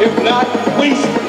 if not we.